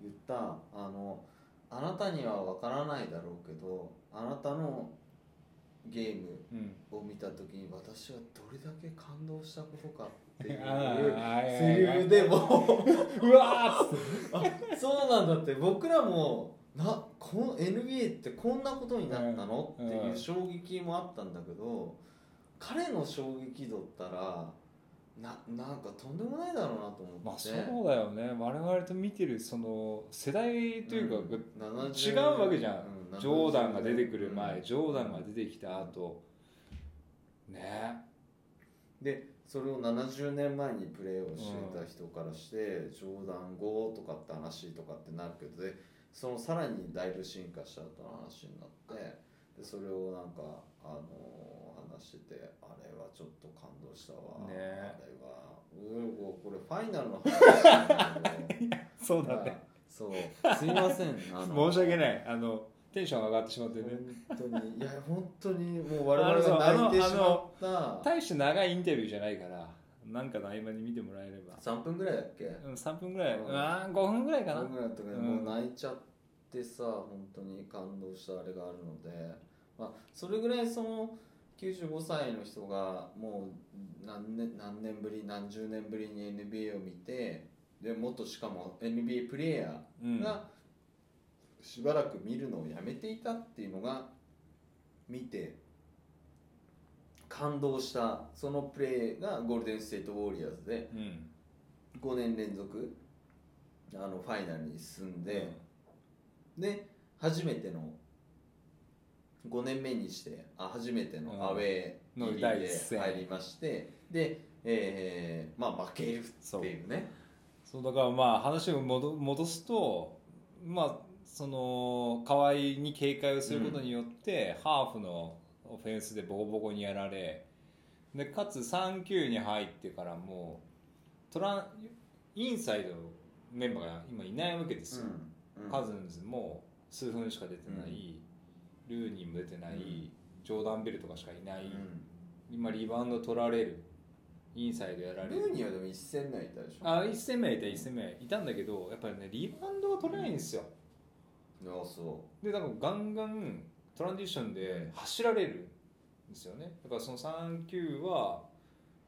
言ったあの「あなたには分からないだろうけどあなたのゲームうん。を見た時に私はどれだけ感動したことか」っていう セリフでも うわーっ そうなんだって。僕らもなこの NBA ってこんなことになったの、うん。っていう衝撃もあったんだけど彼の衝撃度ったらななんかとんでもないだろうなと思って、まあそうだよね。我々と見てるその世代というか、うん違うわけじゃん、うんジョーダンが出てくる前、うん。ジョーダンが出てきた後。ね。でそれを70年前にプレーをしてた人からして、ジョーダン5とかって話とかってなるけどでそのさらにだいぶ進化した後の話になってでそれをなんかあの話しててあれはちょっと感動したわ、ね。あれはうおこれファイナルの話なんだけど そう。すいません。申し訳ない。あのテンション上がってしまってね。本当に。いや 本当にもう我々が泣いてしまった。大して長いインタビューじゃないからなんかの合間に見てもらえれば。3分ぐらいだっけ？うん3分ぐらい、うん。あー5分ぐらいかな、5分ぐらいだったけど、うん。もう泣いちゃってさ本当に感動したあれがあるので、まあ、それぐらいその95歳の人がもう何年何年ぶり何十年ぶりに NBA を見てでもっとしかも NBA プレーヤうん。ーがしばらく見るのをやめていたっていうのが見て感動したそのプレーがゴールデン・ステート・ウォリアーズでうん。5年連続あのファイナルに進んで、で初めての5年目にしてあ初めてのアウェーの第一戦。入りましてで、えーまあ負けるっていうね。そう。だからまあ話を戻戻すとまあその河合に警戒をすることによって、ハーフのオフェンスでボコボコにやられでかつ3球に入ってからもうトランインサイドのメンバーが今いないわけですよ、うん。カズンズも数分しか出てない、ルーニーも出てない、ジョーダンベルとかしかいない、今リバウンド取られる。インサイドやられる。ルーニーはでも1戦目はいたでしょ。あ1戦目いた1戦目。いたんだけどやっぱりねリバウンドが取れないんですよ、いやそでなんかガンガントランジションで走られるんですよね。だからその3-9は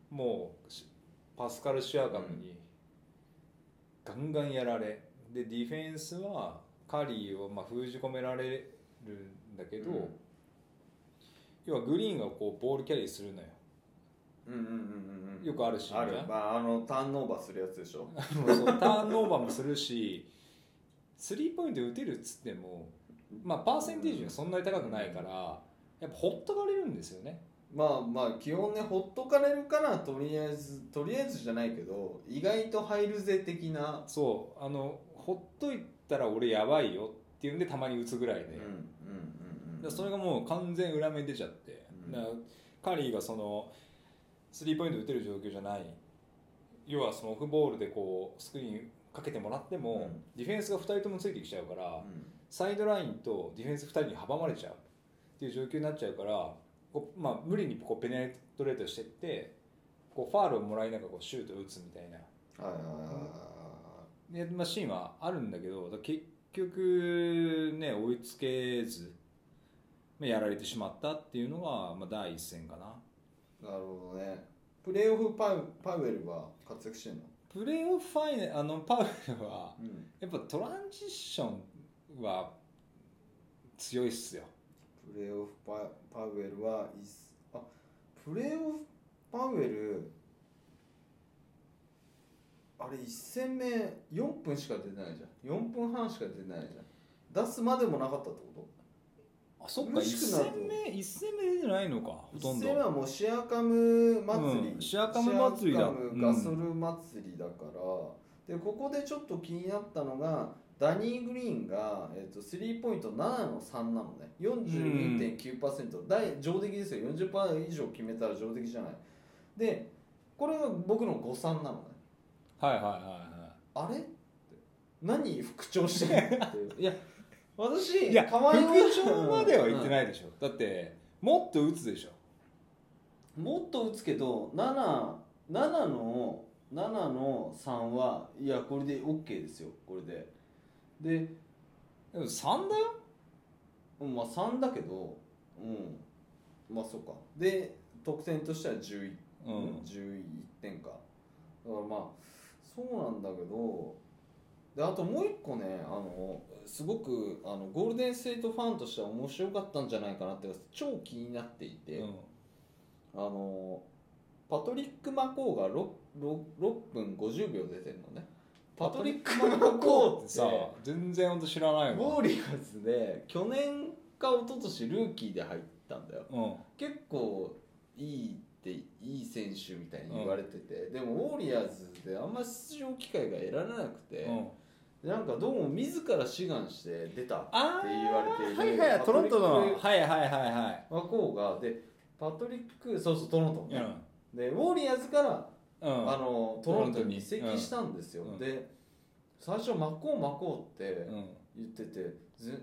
もうしパスカル・シアガムにガンガンやられ。でディフェンスはカリーをまあ封じ込められるんだけど、うん。要はグリーンがこうボールキャリーするのよ。ううんうんうんうんうん。よくあるシーンある。まああのターンオーバーするやつでしょ。そうターンオーバーもするしスリーポイント打てるっつってもまあパーセンテージがそんなに高くないからやっぱほっとかれるんですよね。まあまあ基本ねほっとかれるからとりあえずとりあえずじゃないけど意外と入るぜ的な。そう。あのほっといたら俺やばいよっていうんでたまに打つぐらいで、うんそれがもう完全裏目に出ちゃって、うん。だカリーがそのスリーポイント打てる状況じゃない。要はそのオフボールでこうスクリーンかけてもらっても、うん。ディフェンスが2人ともついてきちゃうから、うん。サイドラインとディフェンス2人に阻まれちゃう。っていう状況になっちゃうからこう、まあ、無理にこうペネトレートしてってこうファールをもらいながらこうシュートを打つみたいな。で、まあ、シーンはあるんだけどだ結局ね追いつけず。まあやられてしまったっていうのが、まあ、第一戦かな。なるほどね。プレーオフパウパウエルは活躍してんの？プレーオフファイナルあのパウエルはうん。やっぱトランジションは強いっすよ。プレーオフパパウエルはいっす。あプレーオフパウエルあれ1戦目4分しか出てないじゃん。4分半しか出てないじゃん。出すまでもなかったってこあそっか嬉1しくなると。戦目一戦目出てないのかほととんど。1戦目はもうシアカム祭り、うんシアカム祭りだ。シアカムガソル祭りだから、でここでちょっと気になったのがダニー・グリーンが、えー、とスリーポイント7の3なのね。42.9%、大上出来ですよ。40%以上決めたら上出来じゃない。でこれが僕の誤算なのね。はいはいはいはい。あれ？って。何復調していや私いや副長までは言ってないでしょ、だってもっと打つでしょ。もっと打つけど77の7の3はいやこれで OK ですよ。これで。ででも3だ？ようんまあ3だけどうん。まあそうか。で得点としては11、うん。11点か。だからまあそうなんだけどであともう一個ねあのすごくあのゴールデン・ステートファンとしては面白かったんじゃないかなって超気になっていて、うん。あのパトリック・マコーが 6, 6, 6分50秒出てるのね。パトリック・マコーってさ全然本当知らないわ。ウォーリアーズで去年か一昨年ルーキーで入ったんだよ。うん。結構いいっていい選手みたいに言われてて、でもウォーリアーズであんま出場機会が得られなくて、うんなんかどうも自ら志願して出たってあ言われているはいはいトロントの。はいはいはいはい。マコーがでパトリックそうそうトロントうね、ん。でウォーリアーズからうん。あのトロントに移籍したんですよ、うん。で最初マコーマコーってうん。言っててぜ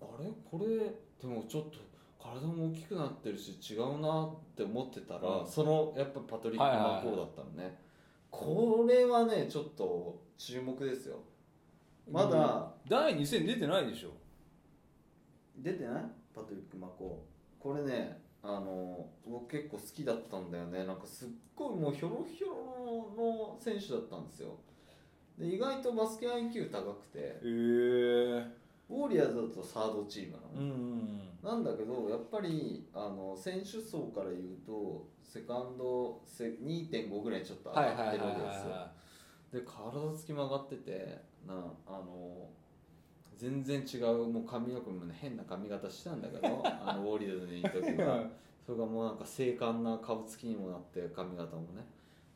あれ？これでもちょっと体も大きくなってるし違うなって思ってたら、うん。そのやっぱパトリック・はいはいはいマコーだったのね、これはねちょっと注目ですよまだ第2戦出てないでしょ。出てない？パトリック・マコ。ーこれねあの僕結構好きだったんだよね。なんかすっごいもうひょろひょろの選手だったんですよ。で意外とバスケ IQ 高くて。へえ。ウォーリアーズだとサードチームなの、うんなんだけどやっぱりあの選手層から言うとセカンドせ2.5ぐらいちょっと上がってるわけですよ。はで体つきも上がっててなあの全然違うもう髪の毛も、ね、変な髪型してたんだけど あのウォーリアーズにいた時いはそれがもうなんか精悍な顔つきにもなって髪型もね。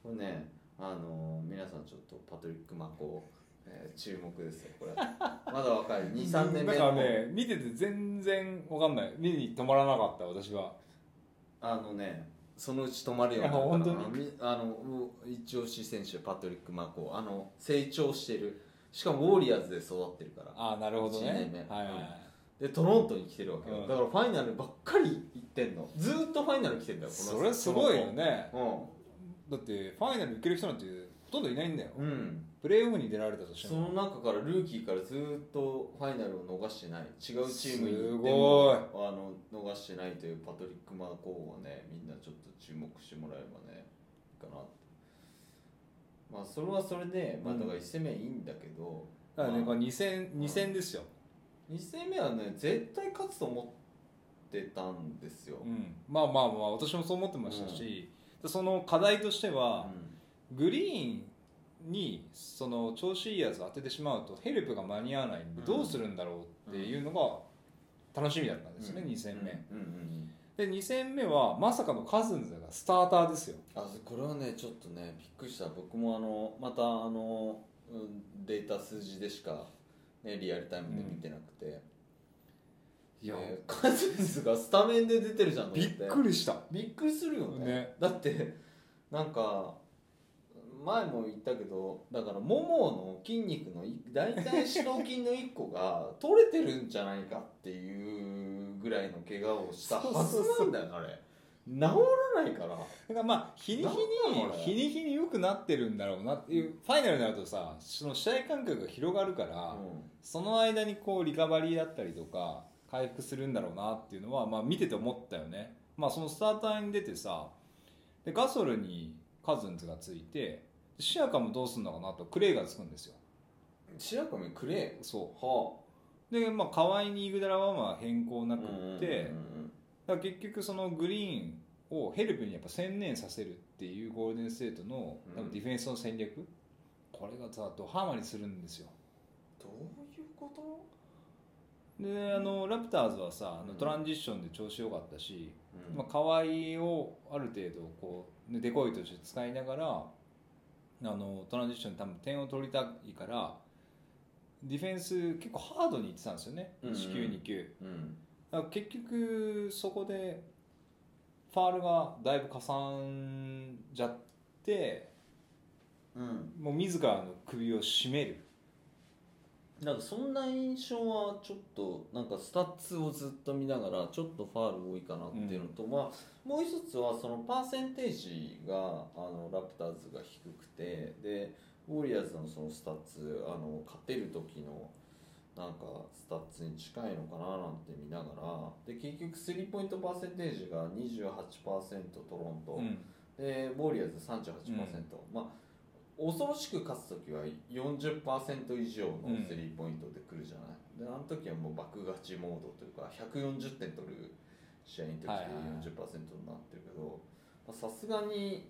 これねあの皆さんちょっとパトリック・マコー、えー注目ですよこれ。まだ若い。23年目の。だからね見てて全然わかんない。目に止まらなかった私は。あのねそのうち止まるようになるから本当みあのう一押し選手パトリック・マコ。ーあの成長してるしかもウォーリアーズで育ってるから。ああなるほど一年ね目。はいはいはい。でトロントに来てるわけよ、うん。だからファイナルばっかり行ってんの。ずーっとファイナル来てんだよこのそれすごいよね。うだってファイナル行ける人なんてほとんどいないんだよ、うん。プレーオフに出られたとしてそもの中からルーキーからずっとファイナルを逃してない。違うチームに行ってすごい。もあの逃してないというパトリック・マーコーをねみんなちょっと注目してもらえばねいいかなってまあそれはそれでまあだから1戦目はいいんだけど、だからね、まあこれ2戦2戦ですよ、2戦目はね絶対勝つと思ってたんですよ、うん、まあまあまあ私もそう思ってましたし、でその課題としては、グリーンにその調子いいやつを当ててしまうとヘルプが間に合わないんでうん。どうするんだろうっていうのが楽しみだったんですね、2戦目。うんうんうんで2戦目はまさかのカズンズがスターターですよ。あこれはねちょっとねびっくりした。僕もあのまたあの、うん、データ数字でしか、ね、リアルタイムで見てなくて、いや、えーカズンズがスタメンで出てるじゃんとび思っくりした。びっくりするよね。ね。だってなんか前も言ったけどだからももの筋肉のい大体四頭筋の1個が取れてるんじゃないかっていうぐらいの怪我をしたはずなんだよあれ。治らないから。だからまあ日に日に日に日に良くなってるんだろうなっていうファイナルになるとさその試合間隔が広がるから、その間にこうリカバリーだったりとか回復するんだろうなっていうのは、まあ、見てて思ったよね、まあ、そのスターターに出てさでガソルにカズンズがついてシアカもどうするのかなとクレイがつくんですよ。白神くれそはうでまあ河合にイグダラはまあ変更なあくって、結局そのグリーンをヘルプにやっぱ専念させるっていうゴールデンステートのうん。多分ディフェンスの戦略、これがさドハマりするんですよ。どういうこと？であのラプターズはさあのうん。トランジッションで調子良かったし、うん。まあ、河合をある程度こう、ね、デコイとして使いながらあのトランジッションに多分点を取りたいからディフェンス結構ハードにいってたんですよね、うんうん。1球2球。うん。だから結局そこでファールがだいぶかさんじゃってうん。もう自らの首を絞める。なんかそんな印象はちょっとなんかスタッツをずっと見ながらちょっとファール多いかなっていうのと、まあもう一つはそのパーセンテージがあのラプターズが低くてでウォリアーズのそのスタッツあの勝てる時のなんかスタッツに近いのかななんて見ながらで結局スリーポイントパーセンテージが28%トロント、うん。でウォリアーズ38%、まあ恐ろしく勝つ時は40%以上のスリーポイントで来るじゃない、であの時はもう爆勝ちモードというか140点取る試合の時ではいはいはい。40%になってるけどまあさすがに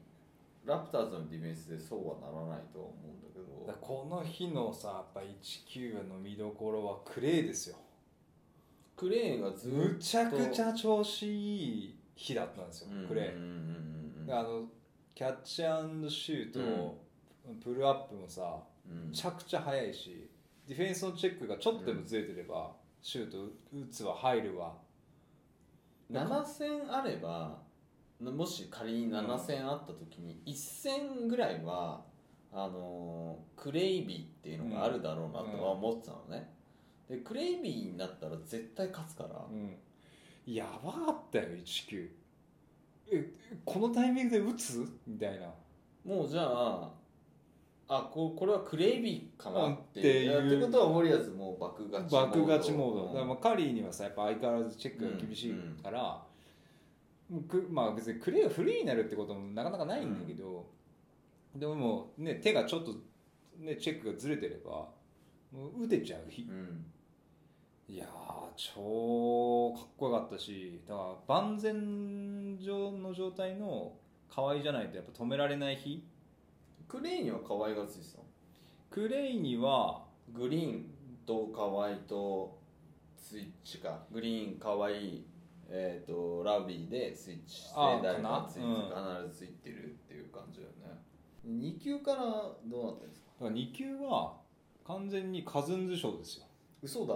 ラプターズのディフェンスでそうはならないとは思うんだけど。この日のさやっぱ19の見どころはクレイですよ。クレーがずっと。むちゃくちゃ調子いい日だったんですよ、クレイうんうんうんうん。あのキャッチアンドシュート、プルアップもさうん。めちゃくちゃ速いしディフェンスのチェックがちょっとでもずれてれば、シュート打つわ入るわ。7戦あればもし仮に7戦あった時に1戦ぐらいはあのークレイビーっていうのがあるだろうなとは思ってたのね、でクレイビーになったら絶対勝つから、うん。やばかったよ19えこのタイミングで打つ？みたいな。もうじゃああここれはクレイビーかなっていう。やってことはウォリアーズもう爆勝ち爆勝ちモード、だからまもあカリーにはさやっぱ相変わらずチェックが厳しいから、くまあ別にクレーがフリーになるってこともなかなかないんだけど、でももうね手がちょっとねチェックがずれてればもう打てちゃう日。うん、うんいやー超かっこよかったしだから万全上の状態の河合じゃないとやっぱ止められない日。クレイには可愛がついてたの？クレイにはグリーンと河合とスイッチか。グリーン河合えー、とラビーでスイッチして誰かついて、かな。必ずついてるっていう感じだよね。2級からどうなってるんですか？だから2級は完全にカズンズ賞ですよ。嘘だ。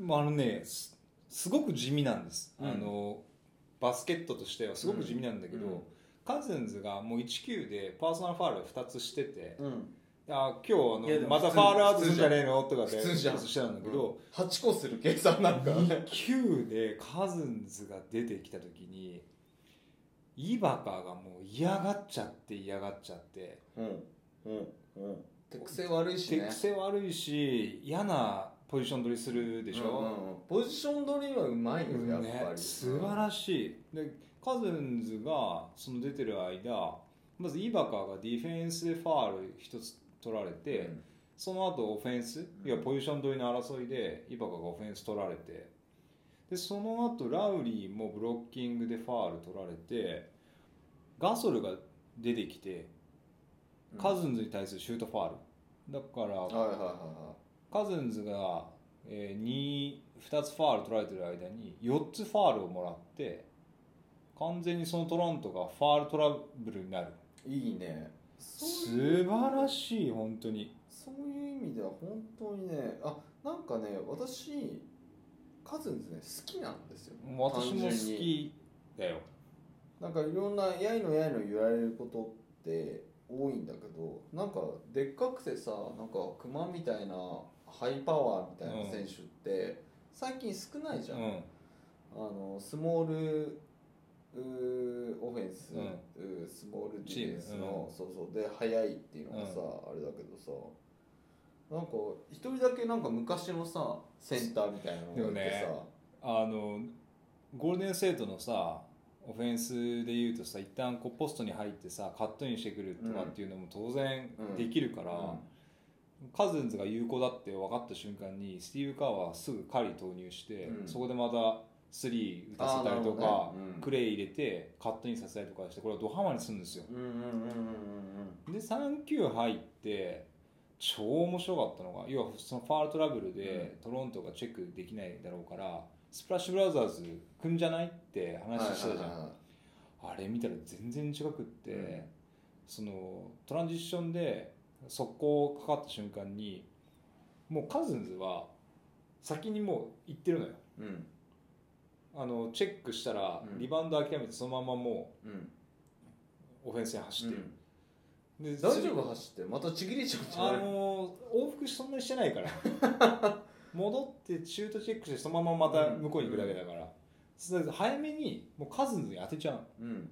まああのねすすごく地味なんです、うん。あのバスケットとしてはすごく地味なんだけど、うん。カズンズがもう1級でパーソナルファールを2つしててうんあ今日あのまたファールアウトするんじゃねえの？とかで普通じゃんしてたんだけど、8個する計算なんか。2級でカズンズが出てきた時にイバカがもう嫌がっちゃって嫌がっちゃって。うん。うん。うん。手癖悪いしね。手癖悪いし嫌なポジション取りするでしうんうんょ、うん。ポジション取りはうまいよやっぱり、ね、素晴らしい。でカズンズがその出てる間まずイバカがディフェンスでファール一つ取られて、その後オフェンスいやポジション取りの争いでイバカがオフェンス取られてでその後ラウリーもブロッキングでファール取られてガソルが出てきてうん。カズンズに対するシュートファール。だからはいはいはいはカズンズが、えー、2, 2つファール取られてる間に4つファールをもらって完全にそのトロントがファールトラブルになる。いいいね素晴らしい本当に。そういう意味では本当にねあなんかね私カズンズね好きなんですよ。私も好きだよ。なんかいろんなやいのやいの言われることって多いんだけどなんかでっかくてさなんかクマみたいなハイパワーみたいな選手って最近少ないじゃん、うん。あのスモールオフェンス、うん。うースモールディフェンスチームの、そうそう。で速いっていうのがさ、あれだけどさ。なんか一人だけなんか昔のさセンターみたいなのがいてさ、でもあのゴールデンセイトのさオフェンスで言うとさ一旦こうポストに入ってさカットインしてくるとかっていうのも当然できるから、カズンズが有効だって分かった瞬間にスティーブ・カーはすぐカリー投入して、うん。そこでまたスリー打たせたりとか、ね。うん。クレイ入れてカットインさせたりとかしてこれはドハマりするんですよ。で3球入って超面白かったのが要はそのファールトラブルでトロントがチェックできないだろうからスプラッシュブラザーズ組んじゃないってうん話してたじゃん、あれ見たら全然違くって、うん。そのトランジションで速攻かかった瞬間にもうカズンズは先にもう行ってるのよ。うんあのチェックしたらうん。リバウンド諦めてそのままもうん。うオフェンスに走ってる、で大丈夫走ってまたちぎれちゃうんじゃあない？の往復そんなにしてないから。戻ってシュートチェックしてそのまままた向こうに行くだけだから、それで早めにもうカズンズに当てちゃうの。うん。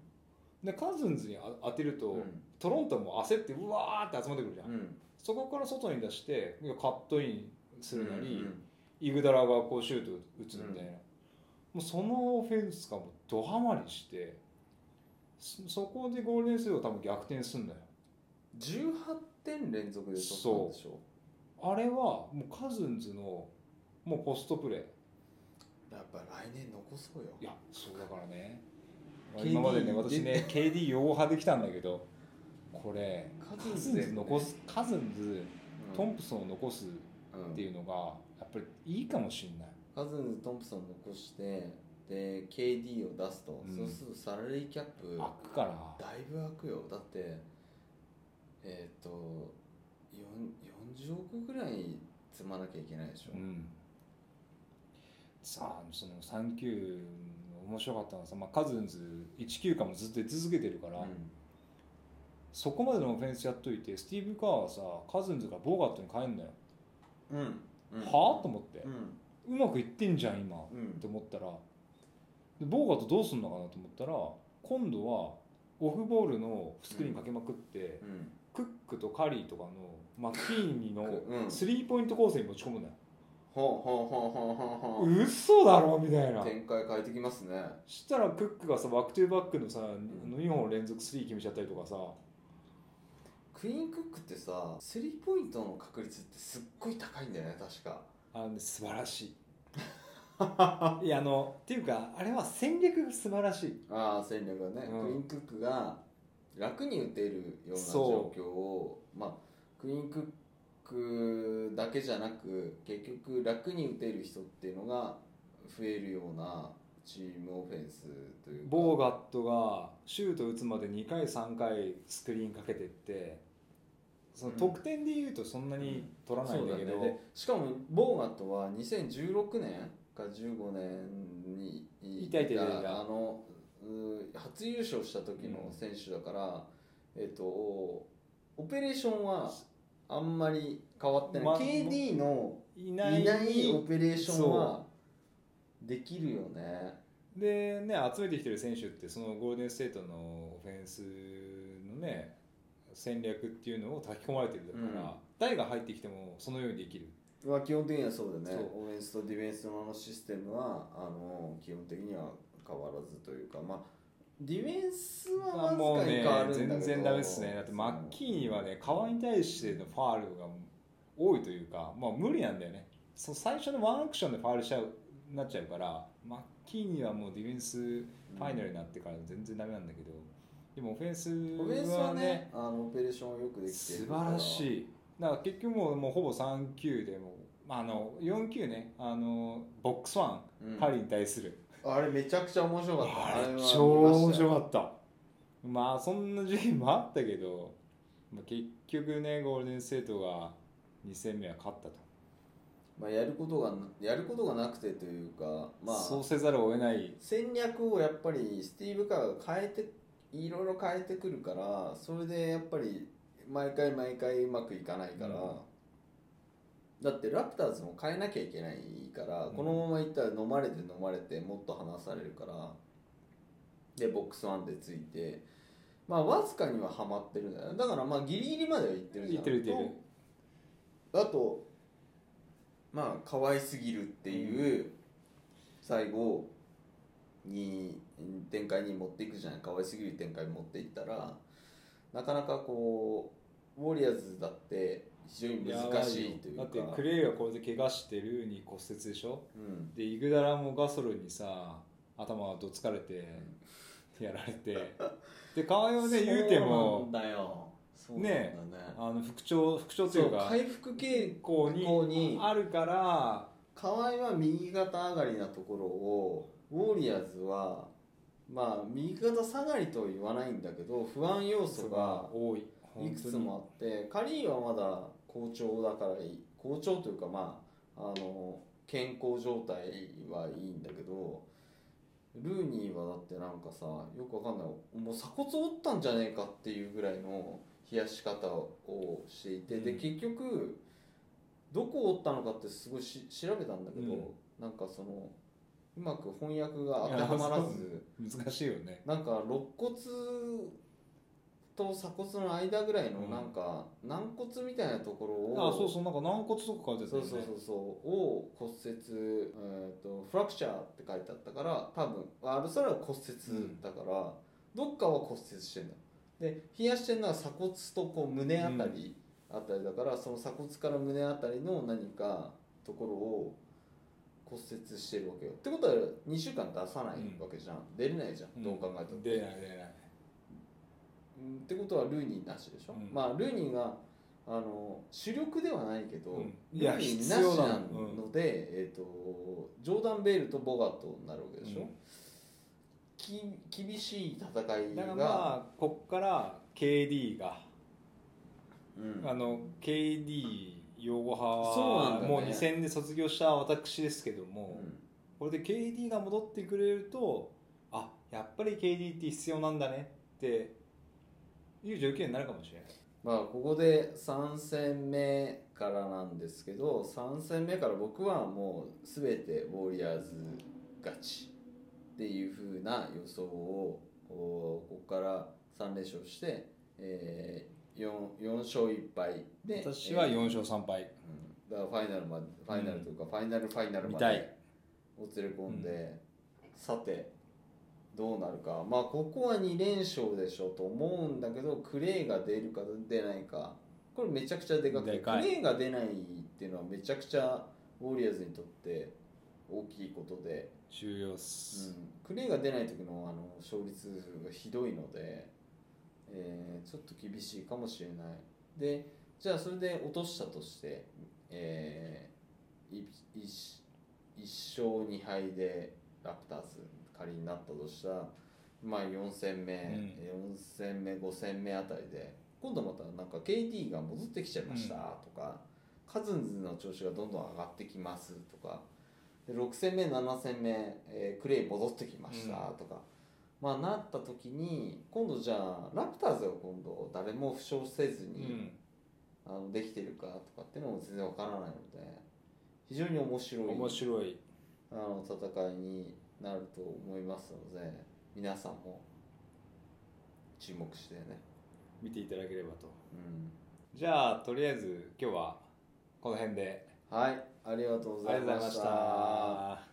でカズンズにあ当てると、うん。トロントも焦ってうわーって集まってくるじゃん、うん。そこから外に出してカットインするなり、うん。イグダラがこうシュート打つみたいな、もうそのオフェンスがもうドハマりしてそそこでゴールデンステートが多分逆転すんだよ。18点連続で取ったんでしょあれはもうカズンズのもうポストプレー。やっぱ来年残そうよ。いやそうだからね。今までね私ね KD 用派できたんだけどこれカカズンズ残すカズンズトンププソンを残すっていうのがやっぱりいいかもしれないカズンズトンプソン残してで KD を出すと、うん。そうするとサラリーキャップ開くから。だいぶ開くよ。だってえっ、とよん40億ぐらい積まなきゃいけないでしょ、うん。さあその3球面白かったのはさ、まあ、カズンズ1球間もずっと出続けてるから、そこまでのオフェンスやっといてスティーブ・カーはさカズンズがボーガットに代えんだよ、うん。うん。はあ？と思って。う、んうまくいってんじゃん今、うん。って思ったら。でボーガットどうすんのかなと思ったら今度はオフボールのスクリーンかけまくって、うん。クックとカリーとかのマッキニーのうん。スリーポイント攻勢に持ち込むんだよ、ほうほうほ嘘だろみたいな。展開変えてきますね。したらクックがさ back to back のさ2本連続スリー決めちゃったりとかさ。クイーンクックってさスリーポイントの確率ってすっごい高いんだよね確かあのね素晴らしい。いやあのっていうかあれは戦略が素晴らしい。ああ戦略がね、うん。クイーンクックが楽に打てるようなそ状況をまあクイーンクックだけじゃなく結局楽に打てる人っていうのが増えるようなチームオフェンスというか。ボーガットがシュート打つまで2回3回スクリーンかけてってその得点でいうとそんなに取らないんだけど、そうね。でしかもボーガットは2016年か15年にいた。いたあのう初優勝した時の選手だから、えっとオペレーションはあんまり変わってない、ま KD のいない。いないオペレーションはできるよね。でね集めてきてる選手ってそのゴールデンステートのオフェンスのね戦略っていうのを炊き込まれてるだから、うん。誰が入ってきてもそのようにできる。まあ基本的にはそうだね。オフェンスとディフェンスのあのシステムはあの基本的には変わらずというかまあディフェンスはもうねわずかに変わるんだけど全然ダメですね。だってマッキーにはね川に対してのファールが多いというかまあ無理なんだよね。そう最初のワンアクションでファールしちゃうなっちゃうからマッキーにはもうディフェンスファイナルになってから全然ダメなんだけどでもオフェンスオフェンスはねあのオペレーションよくできて素るから。晴らしい。だから結局もうもうほぼ3球でもまああの4球ねあのボックスワン、うん。カリーに対する。あれめちゃくちゃ面白かった。あれ超面見ましたよ。白かった。まあそんな時期もあったけど、まあ、結局ねゴールデンステートが2戦目は勝ったと、まあ、やることがやることがなくてというかまあ。そうせざるを得ない。戦略をやっぱりスティーブ・カーが変えていろいろ変えてくるからそれでやっぱり毎回毎回うまくいかないから、うん。だってラプターズも変えなきゃいけないから、うん。このままいったら飲まれて飲まれてもっと離されるから。でボックスワンでついて。まあわずかにはハマってるんだよね。だからまあギリギリまでは行ってるじゃん。いってるあとまあ可愛すぎるっていう最後に展開に持っていくじゃない可愛すぎる展開に持っていったらなかなかこうウォリアーズだって非常に難しいというか。だってクレイはこれで怪我してるに骨折でしょ？うん。でイグダラもガソルにさ頭がどつかれてやられて。で河合はね 言うてもね。ねあの復調復調といそううか回復傾向ににあるから河合は右肩上がりなところをウォリアーズはまあ右肩下がりとは言わないんだけど不安要素が多い。いくつもあってカリーはまだ好調だからいい。好調というかまああの健康状態はいいんだけどルーニーはだってなんかさよくわかんない。もう鎖骨折ったんじゃねえかっていうぐらいの冷やし方をしていて、でうん。結局どこを折ったのかってすごいし調べたんだけど、うん。なんかそのうまく翻訳が当てはまらず。難しいよね。なんか肋骨と鎖骨の間ぐらいのうん。なんか軟骨みたいなところを、あそうそうなんか軟骨とか書いてたよね。そうそうそうそうを骨折、えー、とフラクチャーって書いてあったから多分あれそれは骨折だから、どっかは骨折してんだで冷やしてるのは鎖骨とこう胸あたりあたりだから、その鎖骨から胸あたりの何かところを骨折してるわけよ。ってことは2週間出さないわけじゃん、出れないじゃん、どう考えても。出ない出ない。うん。ってことはルーニーなしでしょ、うん。まあルーニーがあの主力ではないけど、うん。ルーニー必なしなのの。で、えー、とジョーダン・ベールとボガットになるわけでしょ、うん。き厳しい戦いがだからまあこっから KD が、うん。あの KD 擁護派そうなんだね。はもう2戦で卒業した私ですけども、うん。これで KD が戻ってくれるとあやっぱり KD って必要なんだねっていう条件になるかもしれない。まあここで3戦目からなんですけど3戦目から僕はもう全てウォリアーズ勝ちっていう風な予想をおここから3連勝して、えー、4, 4勝1敗。で私はえー4勝3敗、うん、だからファイナルまでファイナルというか、ファイナルファイナルまでを連れ込んで、さてどうなるか。まあここは2連勝でしょと思うんだけどクレイが出るか出ないか。これめちゃくちゃでかくてクレイが出ないっていうのはめちゃくちゃウォリアーズにとって大きいことで、重要っうす、ん、クレイが出ない時のあの勝率がひどいので、えーちょっと厳しいかもしれない。でじゃあそれで落としたとして、えー、い一一勝2敗でラプターズ仮になったとしたらまあ4戦目、4戦目5戦目あたりで今度またなんか KD が戻ってきちゃいましたとか、カズンズの調子がどんどん上がってきますとかで6戦目7戦目、えークレイ戻ってきましたとか、まあなった時に今度じゃあラプターズが今度誰も負傷せずに、うん。あのできてるかとかっていうのも全然わからないので非常に面白い面白い。あの戦いになると思いますので皆さんも注目してね。見ていただければと。うん。じゃあとりあえず今日はこの辺で。はい。ありがとうございました